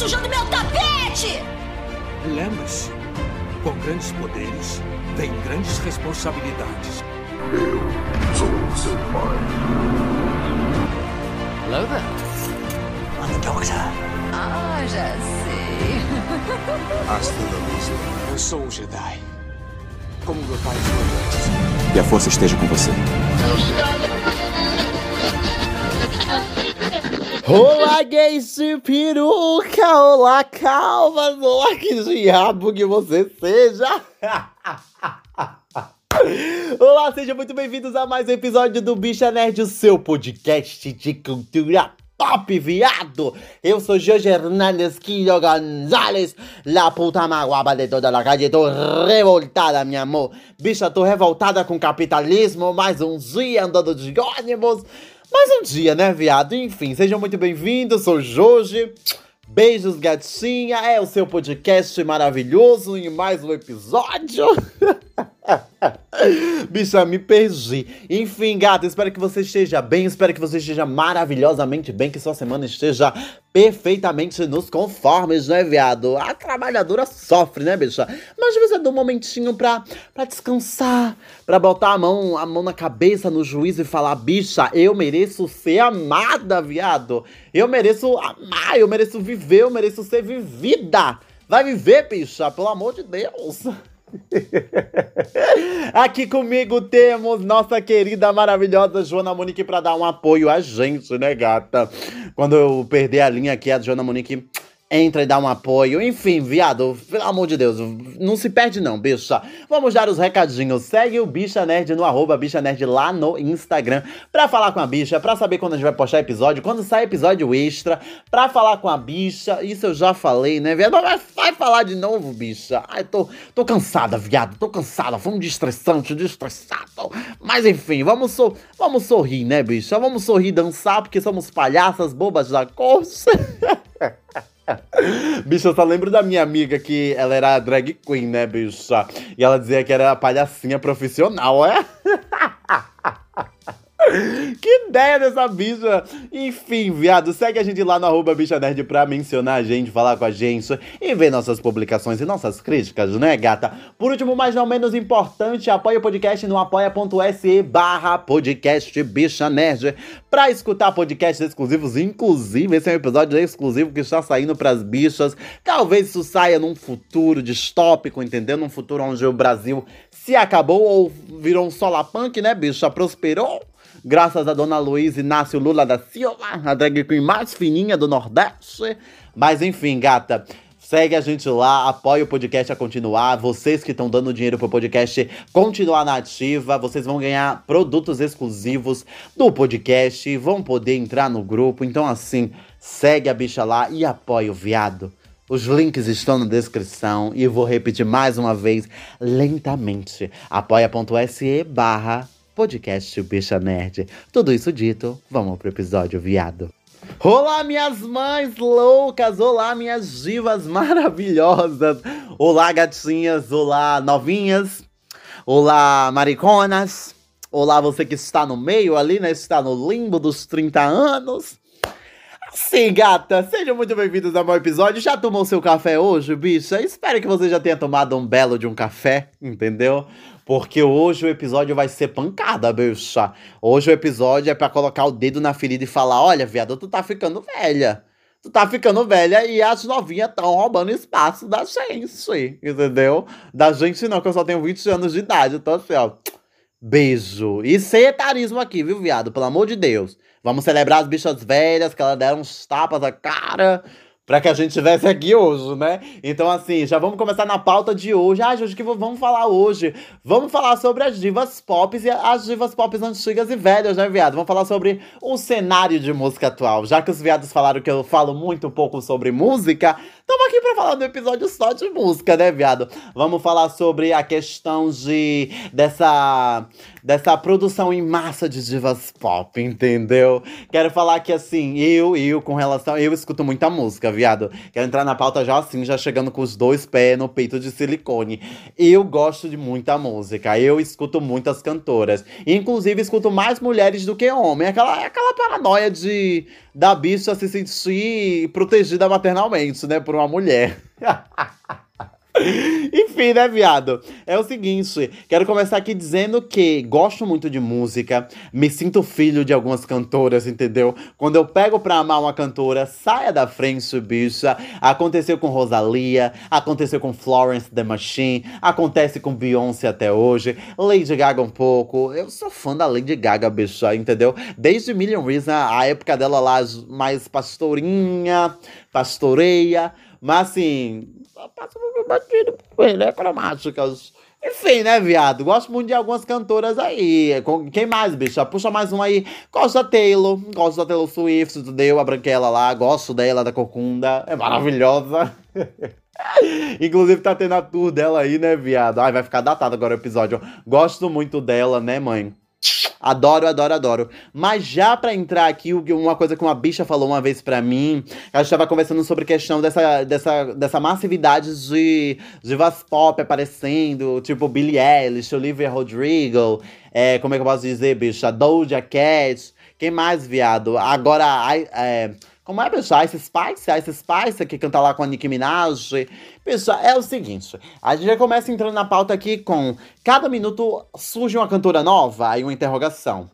sujando meu tapete! Lembre-se, com grandes poderes, vem grandes responsabilidades. Eu sou seu pai. Hello there. I'm the doctor. Ah, já sei. Hasta la vista. Eu sou um Jedi. Como meu pai foi antes. Que a força esteja com você. Olá, gays de peruca! Olá, calvas! Olá, que diabo que você seja! Olá, sejam muito bem-vindos a mais um episódio do Bicha Nerd, o seu podcast de cultura pop, viado! Eu sou Jorge Hernández Quillo Gonzalez, la puta maguaba de toda la calle. Tô revoltada, meu amor. Bicha, tô revoltada com o capitalismo. Mais um dia andando de ônibus. Mais um dia, né, viado? Enfim, sejam muito bem-vindos. Sou Jorge. Beijos, gatinha. É o seu podcast maravilhoso em mais um episódio. Bicha, me perdi. Enfim, gata, espero que você esteja bem, espero que você esteja maravilhosamente bem, que sua semana esteja perfeitamente nos conformes, né, viado? A trabalhadora sofre, né, bicha? Mas às vezes é um momentinho pra, pra descansar, pra botar a mão, a mão na cabeça, no juízo e falar, bicha, eu mereço ser amada, viado. Eu mereço amar, eu mereço viver, eu mereço ser vivida. Vai viver, bicha, pelo amor de Deus. Aqui comigo temos nossa querida, maravilhosa Joana Monique para dar um apoio a gente, né, gata? Quando eu perder a linha aqui, a Joana Monique entra e dá um apoio. Enfim, viado, pelo amor de Deus, não se perde não, bicha. Vamos dar os recadinhos. Segue o Bicha Nerd no arroba Bicha Nerd lá no Instagram pra falar com a bicha, pra saber quando a gente vai postar episódio, quando sai episódio extra, pra falar com a bicha. Isso eu já falei, né, viado? Mas vai falar de novo, bicha. Ai, tô, tô cansada, viado, tô cansada. Foi um destressante, destressado. Mas enfim, vamos, so, vamos sorrir, né, bicha? Vamos sorrir, dançar, porque somos palhaças bobas da corça. Bicho, eu só lembro da minha amiga que ela era drag queen, né, bicha? E ela dizia que era palhacinha profissional, é? Que ideia dessa bicha! Enfim, viado, segue a gente lá no arroba bicha nerd pra mencionar a gente, falar com a gente e ver nossas publicações e nossas críticas, né, gata? Por último, mas não menos importante, apoia o podcast no apoia.se barra podcast bicha nerd pra escutar podcasts exclusivos, inclusive esse é um episódio exclusivo que está saindo pras bichas. Talvez isso saia num futuro distópico, entendeu? Num futuro onde o Brasil se acabou ou virou um solapunk, né, bicha? Prosperou graças a Dona Luísa Inácio Lula da Silva, a drag queen mais fininha do Nordeste. Mas enfim, gata. Segue a gente lá, apoia o podcast a continuar. Vocês que estão dando dinheiro pro podcast continuar na ativa, vocês vão ganhar produtos exclusivos do podcast, vão poder entrar no grupo. Então, assim, segue a bicha lá e apoia o viado. Os links estão na descrição e vou repetir mais uma vez, lentamente. apoia.se barra podcast Bicha Nerd. Tudo isso dito, vamos pro episódio, viado. Olá, minhas mães loucas! Olá, minhas divas maravilhosas! Olá, gatinhas! Olá, novinhas! Olá, mariconas! Olá, você que está no meio ali, né? Está no limbo dos 30 anos. Sim, gata, sejam muito bem-vindos a mais episódio. Já tomou seu café hoje, bicha? Espero que você já tenha tomado um belo de um café, entendeu? Porque hoje o episódio vai ser pancada, bicha. Hoje o episódio é para colocar o dedo na ferida e falar: olha, viado, tu tá ficando velha. Tu tá ficando velha e as novinhas estão roubando espaço da gente, entendeu? Da gente não, que eu só tenho 20 anos de idade. Então, assim, ó. Beijo. E sem etarismo aqui, viu, viado? Pelo amor de Deus. Vamos celebrar as bichas velhas, que elas deram uns tapas na cara para que a gente estivesse aqui hoje, né? Então, assim, já vamos começar na pauta de hoje. Ah, Jorge, o que vamos falar hoje? Vamos falar sobre as divas pop e as divas pop antigas e velhas, né, viado? Vamos falar sobre o cenário de música atual. Já que os viados falaram que eu falo muito pouco sobre música, estamos aqui para falar do episódio só de música, né, viado? Vamos falar sobre a questão de dessa dessa produção em massa de divas pop, entendeu? Quero falar que assim, eu, eu com relação, eu escuto muita música, viado. Quero entrar na pauta já assim, já chegando com os dois pés no peito de silicone. Eu gosto de muita música, eu escuto muitas cantoras. Inclusive, escuto mais mulheres do que homens. Aquela, aquela paranoia de da bicha se sentir protegida maternalmente, né, por uma mulher. Enfim, né, viado? É o seguinte, quero começar aqui dizendo que gosto muito de música, me sinto filho de algumas cantoras, entendeu? Quando eu pego pra amar uma cantora, saia da frente, bicha. Aconteceu com Rosalia, aconteceu com Florence The Machine, acontece com Beyoncé até hoje, Lady Gaga um pouco. Eu sou fã da Lady Gaga, bicha, entendeu? Desde Million Reasons, a época dela lá mais pastorinha, pastoreia, mas assim, passa um batido né, cromáticas. Enfim, né, viado? Gosto muito de algumas cantoras aí. Quem mais, bicha? Puxa mais um aí. Gosto da Taylor. Gosto da Taylor Swift, entendeu? A branquela lá. Gosto dela, da Corcunda. É maravilhosa. Inclusive tá tendo a tour dela aí, né, viado? Ai, vai ficar datado agora o episódio. Gosto muito dela, né, mãe? Adoro, adoro, adoro. Mas já pra entrar aqui, uma coisa que uma bicha falou uma vez pra mim, a gente tava conversando sobre questão dessa, dessa, dessa massividade de divas pop aparecendo, tipo Billie Eilish, Olivia Rodrigo, é, como é que eu posso dizer, bicha? Doja Cat, quem mais, viado? Agora, é, é, pessoal? Ice Spice, Ice Spice, que canta lá com a Nicki Minaj. Pessoal, é o seguinte, a gente já começa entrando na pauta aqui com cada minuto surge uma cantora nova, aí uma interrogação.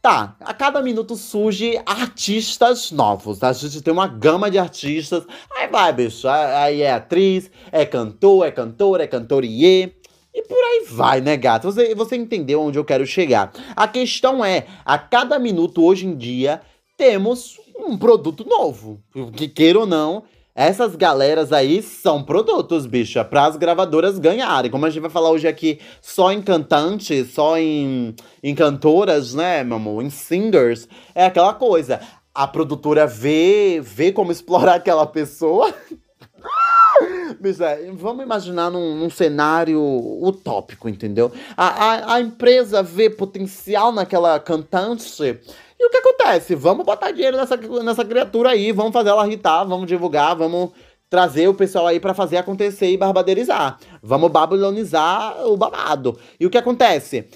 Tá, a cada minuto surge artistas novos. A gente tem uma gama de artistas. Aí vai, bicho. Aí é atriz, é cantor, é cantora, é cantorie. E por aí vai, né, gato? Você, você entendeu onde eu quero chegar. A questão é, a cada minuto hoje em dia, temos um produto novo. Que queira ou não, essas galeras aí são produtos, bicha, para as gravadoras ganharem. Como a gente vai falar hoje aqui só em cantantes, só em, em cantoras, né, meu amor? Em singers. É aquela coisa. A produtora vê, vê como explorar aquela pessoa. Bicha, vamos imaginar num, num, cenário utópico, entendeu? A, a, a empresa vê potencial naquela cantante o que acontece? Vamos botar dinheiro nessa, nessa criatura aí, vamos fazer ela irritar, vamos divulgar, vamos trazer o pessoal aí para fazer acontecer e barbaderizar. Vamos babilonizar o babado. E o que acontece?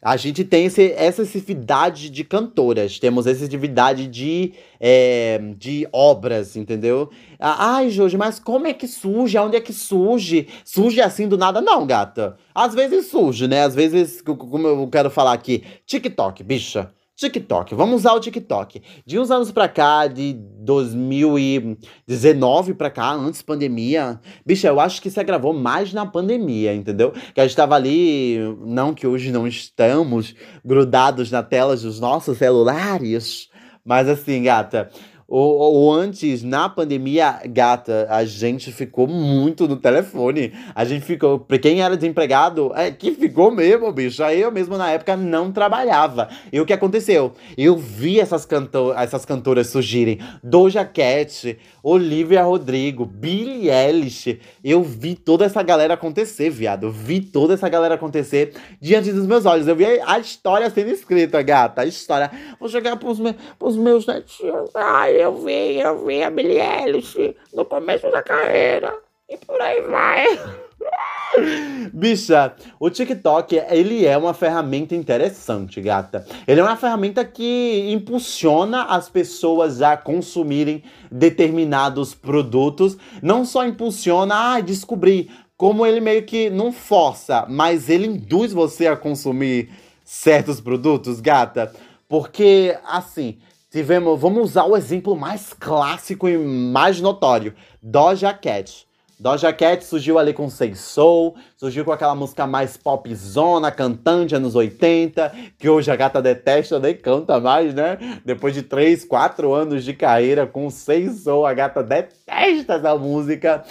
A gente tem esse, essa excessividade de cantoras, temos essa excessividade de, é, de obras, entendeu? Ai, Jorge, mas como é que surge? Onde é que surge? Surge assim do nada? Não, gata. Às vezes surge, né? Às vezes, como eu quero falar aqui, TikTok, bicha. TikTok. Vamos usar o TikTok. De uns anos pra cá, de 2019 pra cá, antes pandemia, bicho, eu acho que se agravou mais na pandemia, entendeu? Que a gente tava ali, não que hoje não estamos grudados na tela dos nossos celulares, mas assim, gata, ou, ou, antes, na pandemia, gata, a gente ficou muito no telefone. A gente ficou. Pra quem era desempregado, é que ficou mesmo, bicho. Aí eu mesmo na época não trabalhava. E o que aconteceu? Eu vi essas, canto essas cantoras surgirem. Doja Cat, Olivia Rodrigo, Billie Eilish. Eu vi toda essa galera acontecer, viado. Vi toda essa galera acontecer diante dos meus olhos. Eu vi a história sendo escrita, gata. A história. Vou chegar pros, me pros meus netinhos. Ai, eu vi, eu vi a Billie Eilish no começo da carreira. E por aí vai. Bicha, o TikTok, ele é uma ferramenta interessante, gata. Ele é uma ferramenta que impulsiona as pessoas a consumirem determinados produtos. Não só impulsiona a descobrir, como ele meio que não força, mas ele induz você a consumir certos produtos, gata. Porque, assim, tivemos. Vamos usar o exemplo mais clássico e mais notório: Doja Cat. Doja Cat surgiu ali com Say Soul, surgiu com aquela música mais popzona, cantante, anos 80, que hoje a gata detesta, nem canta mais, né? Depois de 3, 4 anos de carreira com Say Soul, a gata detesta essa música.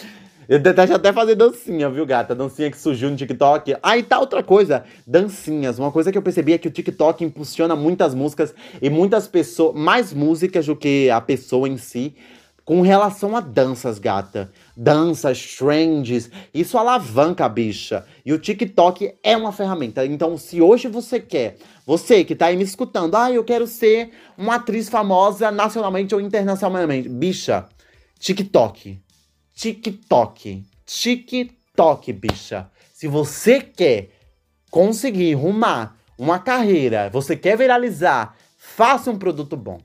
Eu detesto até fazer dancinha, viu, gata? Dancinha que surgiu no TikTok. Ah, e tá outra coisa. Dancinhas. Uma coisa que eu percebi é que o TikTok impulsiona muitas músicas e muitas pessoas. Mais músicas do que a pessoa em si com relação a danças, gata. Danças, trends, isso alavanca bicha. E o TikTok é uma ferramenta. Então, se hoje você quer, você que tá aí me escutando, ah, eu quero ser uma atriz famosa nacionalmente ou internacionalmente, bicha, TikTok. TikTok. TikTok, bicha. Se você quer conseguir rumar uma carreira, você quer viralizar, faça um produto bom.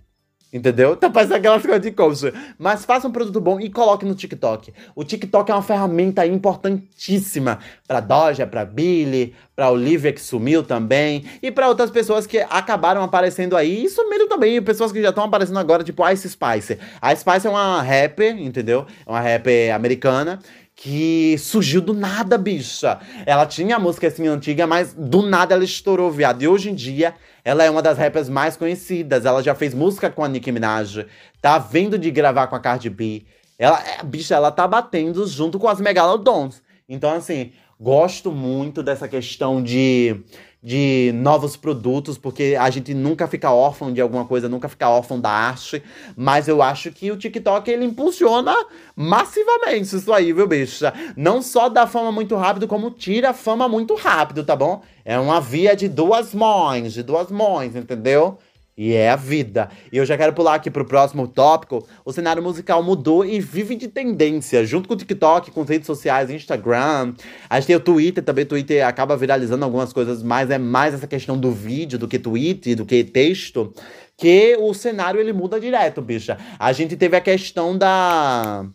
Entendeu? Então faz aquelas coisas de coach. Mas faça um produto bom e coloque no TikTok. O TikTok é uma ferramenta importantíssima para Doja, para Billy, para Olivia que sumiu também e para outras pessoas que acabaram aparecendo aí e sumiram também, pessoas que já estão aparecendo agora, tipo Ice Spice. A Spice é uma rapper, entendeu? É uma rapper americana que surgiu do nada, bicha. Ela tinha a música assim antiga, mas do nada ela estourou, viado. E hoje em dia, ela é uma das rappers mais conhecidas. Ela já fez música com a Nicki Minaj, tá vendo de gravar com a Cardi B. Ela, é, bicha, ela tá batendo junto com as Megalodons. Então, assim, gosto muito dessa questão de de novos produtos, porque a gente nunca fica órfão de alguma coisa, nunca fica órfão da arte. Mas eu acho que o TikTok ele impulsiona massivamente isso aí, viu, bicha? Não só dá fama muito rápido, como tira fama muito rápido, tá bom? É uma via de duas mães, de duas mães, entendeu? E é a vida. E eu já quero pular aqui pro próximo tópico. O cenário musical mudou e vive de tendência, junto com o TikTok, com as redes sociais, Instagram. A gente tem o Twitter também. O Twitter acaba viralizando algumas coisas, mas é mais essa questão do vídeo do que tweet, do que texto. Que o cenário ele muda direto, bicha. A gente teve a questão da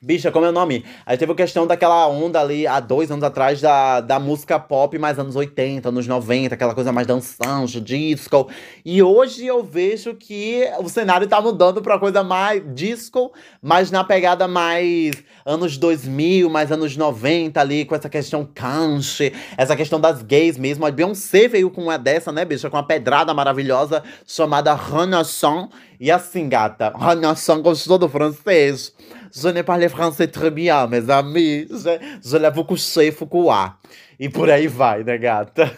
Bicha, como é o nome? Aí teve a questão daquela onda ali, há dois anos atrás, da, da música pop mais anos 80, anos 90, aquela coisa mais dançante, disco. E hoje eu vejo que o cenário tá mudando pra coisa mais disco, mas na pegada mais anos 2000, mais anos 90 ali, com essa questão country, essa questão das gays mesmo. A Beyoncé veio com uma dessa, né, bicha? Com uma pedrada maravilhosa chamada Renaissance. E assim, gata, Renaissance gostou do francês. Je ne parle français très bien, mes amis. Je, je levo com C, Fukuá. E por aí vai, né, gata?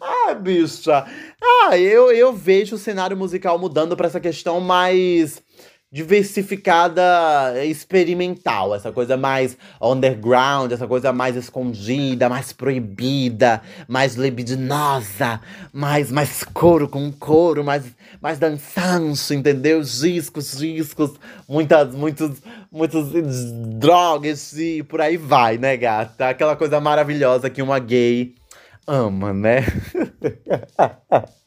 ah, bicha. Ah, eu, eu vejo o cenário musical mudando para essa questão mais diversificada experimental, essa coisa mais underground, essa coisa mais escondida, mais proibida, mais libidinosa, mais mais couro com couro, mais mais dançante, entendeu? Discos, discos, muitas muitos muitos drogas e por aí vai, né, gata? Aquela coisa maravilhosa que uma gay ama, né?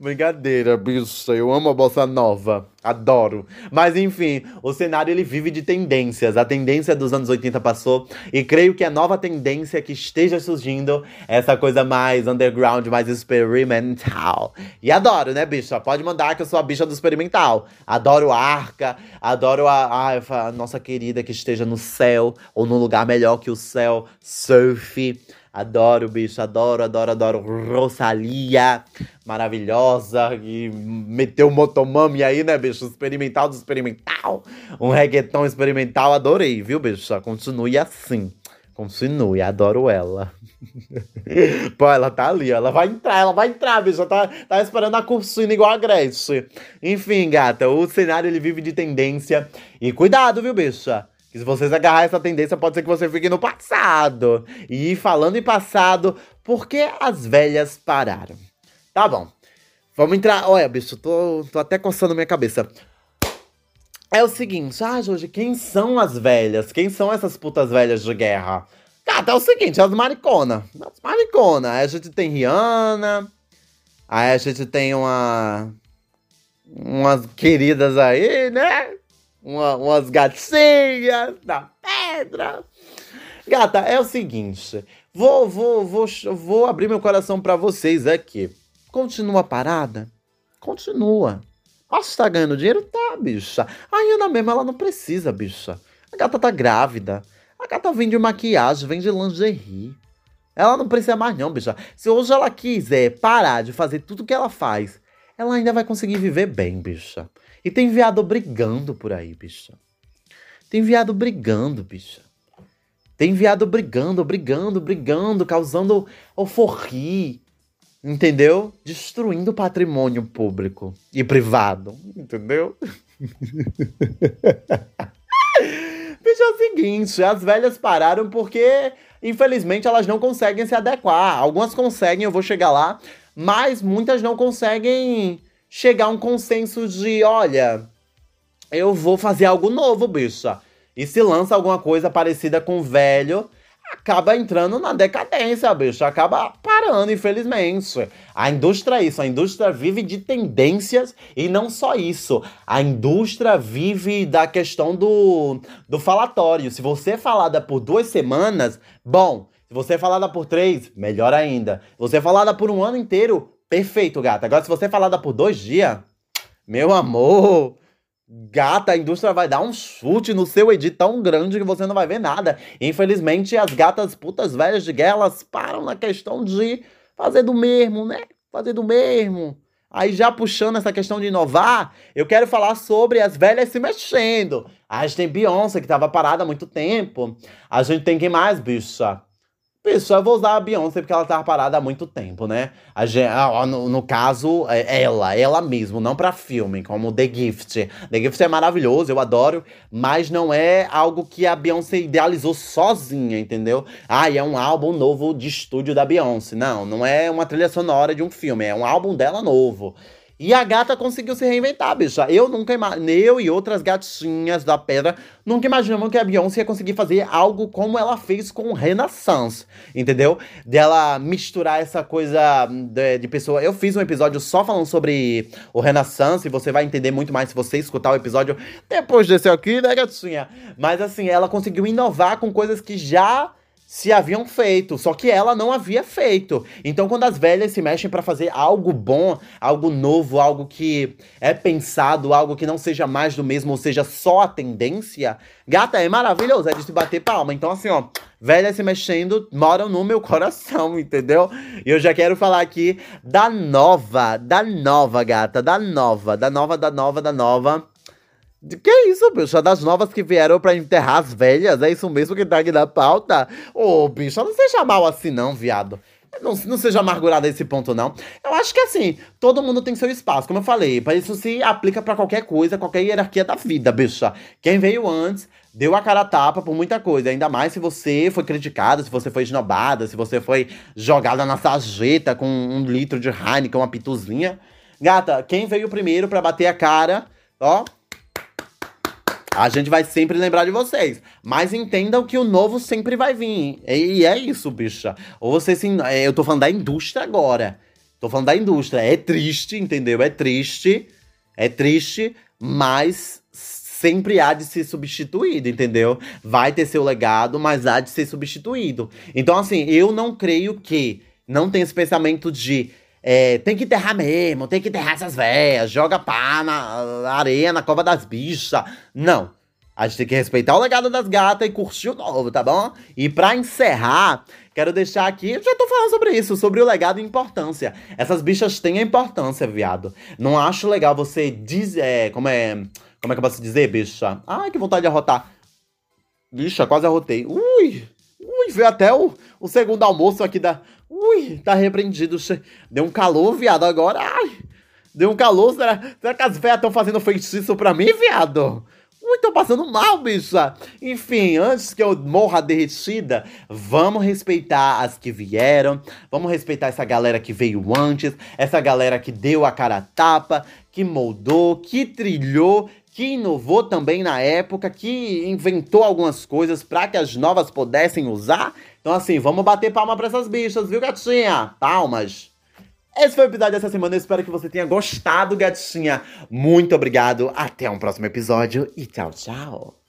Brincadeira, bicha. Eu amo a bossa nova. Adoro. Mas enfim, o cenário ele vive de tendências. A tendência dos anos 80 passou e creio que a nova tendência que esteja surgindo é essa coisa mais underground, mais experimental. E adoro, né, bicha? Pode mandar que eu sou a bicha do experimental. Adoro a arca, adoro a, a, a nossa querida que esteja no céu ou num lugar melhor que o céu, surf. Adoro, bicho, adoro, adoro, adoro. Rosalia, maravilhosa, e meteu o motomami aí, né, bicho? Experimental do experimental. Um reggaeton experimental, adorei, viu, bicho? Continue assim. Continue, adoro ela. Pô, ela tá ali, ela vai entrar, ela vai entrar, bicho. Tá, tá esperando a cursina igual a Gretchen. Enfim, gata, o cenário ele vive de tendência. E cuidado, viu, bicha? Que se vocês agarrar essa tendência, pode ser que você fique no passado. E falando em passado, por que as velhas pararam? Tá bom. Vamos entrar. Olha, bicho, tô, tô até coçando minha cabeça. É o seguinte, ah, Jorge, quem são as velhas? Quem são essas putas velhas de guerra? Cara, é o seguinte, as maricona. As maricona. Aí a gente tem Rihanna. Aí a gente tem uma. Umas queridas aí, né? Uma, umas gatinhas da pedra. Gata, é o seguinte, vou, vou, vou, vou abrir meu coração para vocês aqui. Continua parada? Continua. Mas tá ganhando dinheiro? Tá, bicha. A Ana mesmo, ela não precisa, bicha. A gata tá grávida. A gata vende maquiagem, vende lingerie. Ela não precisa mais não, bicha. Se hoje ela quiser parar de fazer tudo que ela faz, ela ainda vai conseguir viver bem, bicha. E tem viado brigando por aí, bicha. Tem viado brigando, bicha. Tem viado brigando, brigando, brigando, causando euforia. Entendeu? Destruindo o patrimônio público e privado. Entendeu? Bicho, é o seguinte, as velhas pararam porque, infelizmente, elas não conseguem se adequar. Algumas conseguem, eu vou chegar lá, mas muitas não conseguem chegar a um consenso de, olha, eu vou fazer algo novo, bicha. E se lança alguma coisa parecida com o velho, acaba entrando na decadência, bicho. Acaba parando, infelizmente. A indústria é isso. A indústria vive de tendências e não só isso. A indústria vive da questão do, do falatório. Se você é falada por duas semanas, bom. Se você é falada por três, melhor ainda. Se você é falada por um ano inteiro, perfeito, gata. Agora, se você é falada por dois dias, meu amor. Gata, a indústria vai dar um chute no seu edit tão grande que você não vai ver nada. Infelizmente, as gatas putas velhas de guerra, elas param na questão de fazer do mesmo, né? Fazer do mesmo. Aí já puxando essa questão de inovar, eu quero falar sobre as velhas se mexendo. A gente tem Beyoncé, que tava parada há muito tempo. A gente tem quem mais, bicha? Pessoal, vou usar a Beyoncé porque ela tá parada há muito tempo, né? A, no, no caso, é ela, ela mesmo, não para filme, como The Gift. The Gift é maravilhoso, eu adoro, mas não é algo que a Beyoncé idealizou sozinha, entendeu? Ah, e é um álbum novo de estúdio da Beyoncé. Não, não é uma trilha sonora de um filme, é um álbum dela novo. E a gata conseguiu se reinventar, bicha. Eu nunca eu e outras gatinhas da pedra, nunca imaginamos que a Beyoncé ia conseguir fazer algo como ela fez com Renaissance, entendeu? Dela misturar essa coisa de, de, pessoa. Eu fiz um episódio só falando sobre o Renaissance, e você vai entender muito mais se você escutar o episódio depois desse aqui, né, gatinha? Mas assim, ela conseguiu inovar com coisas que já se haviam feito, só que ela não havia feito. Então, quando as velhas se mexem para fazer algo bom, algo novo, algo que é pensado, algo que não seja mais do mesmo, ou seja, só a tendência, gata, é maravilhoso, é de se bater palma. Então, assim, ó, velhas se mexendo moram no meu coração, entendeu? E eu já quero falar aqui da nova, da nova, gata, da nova, da nova, da nova, da nova que é isso, bicho? Das novas que vieram pra enterrar as velhas? É isso mesmo que tá aqui na pauta? Ô, bicho, não seja mal assim, não, viado. Não, não seja amargurado a esse ponto, não. Eu acho que assim, todo mundo tem seu espaço, como eu falei. Isso se aplica para qualquer coisa, qualquer hierarquia da vida, bicha. Quem veio antes deu a cara a tapa por muita coisa. Ainda mais se você foi criticada, se você foi esnobada, se você foi jogada na sarjeta com um litro de Heineken, uma pituzinha. Gata, quem veio primeiro para bater a cara, ó, a gente vai sempre lembrar de vocês. Mas entendam que o novo sempre vai vir. E é isso, bicha. Ou você se. É, eu tô falando da indústria agora. Tô falando da indústria. É triste, entendeu? É triste. É triste, mas sempre há de ser substituído, entendeu? Vai ter seu legado, mas há de ser substituído. Então, assim, eu não creio que não tem esse pensamento de é, tem que enterrar mesmo, tem que enterrar essas velhas, joga pá na areia, na cova das bichas. Não. A gente tem que respeitar o legado das gatas e curtir o novo, tá bom? E para encerrar, quero deixar aqui, já tô falando sobre isso, sobre o legado e importância. Essas bichas têm a importância, viado. Não acho legal você dizer, é, como é, como é que eu posso dizer, bicha? Ai, que vontade de arrotar. Bicha, quase arrotei. Ui, ui, veio até o, o segundo almoço aqui da, Ui, tá repreendido. Deu um calor, viado, agora. Ai, deu um calor. Será, será que as velhas estão fazendo feitiço pra mim, viado? Ui, tô passando mal, bicha. Enfim, antes que eu morra derretida, vamos respeitar as que vieram. Vamos respeitar essa galera que veio antes. Essa galera que deu a cara a tapa, que moldou, que trilhou, que inovou também na época, que inventou algumas coisas para que as novas pudessem usar. Então, assim, vamos bater palma pra essas bichas, viu, gatinha? Palmas. Esse foi o episódio dessa semana. Eu espero que você tenha gostado, gatinha. Muito obrigado. Até um próximo episódio e tchau, tchau.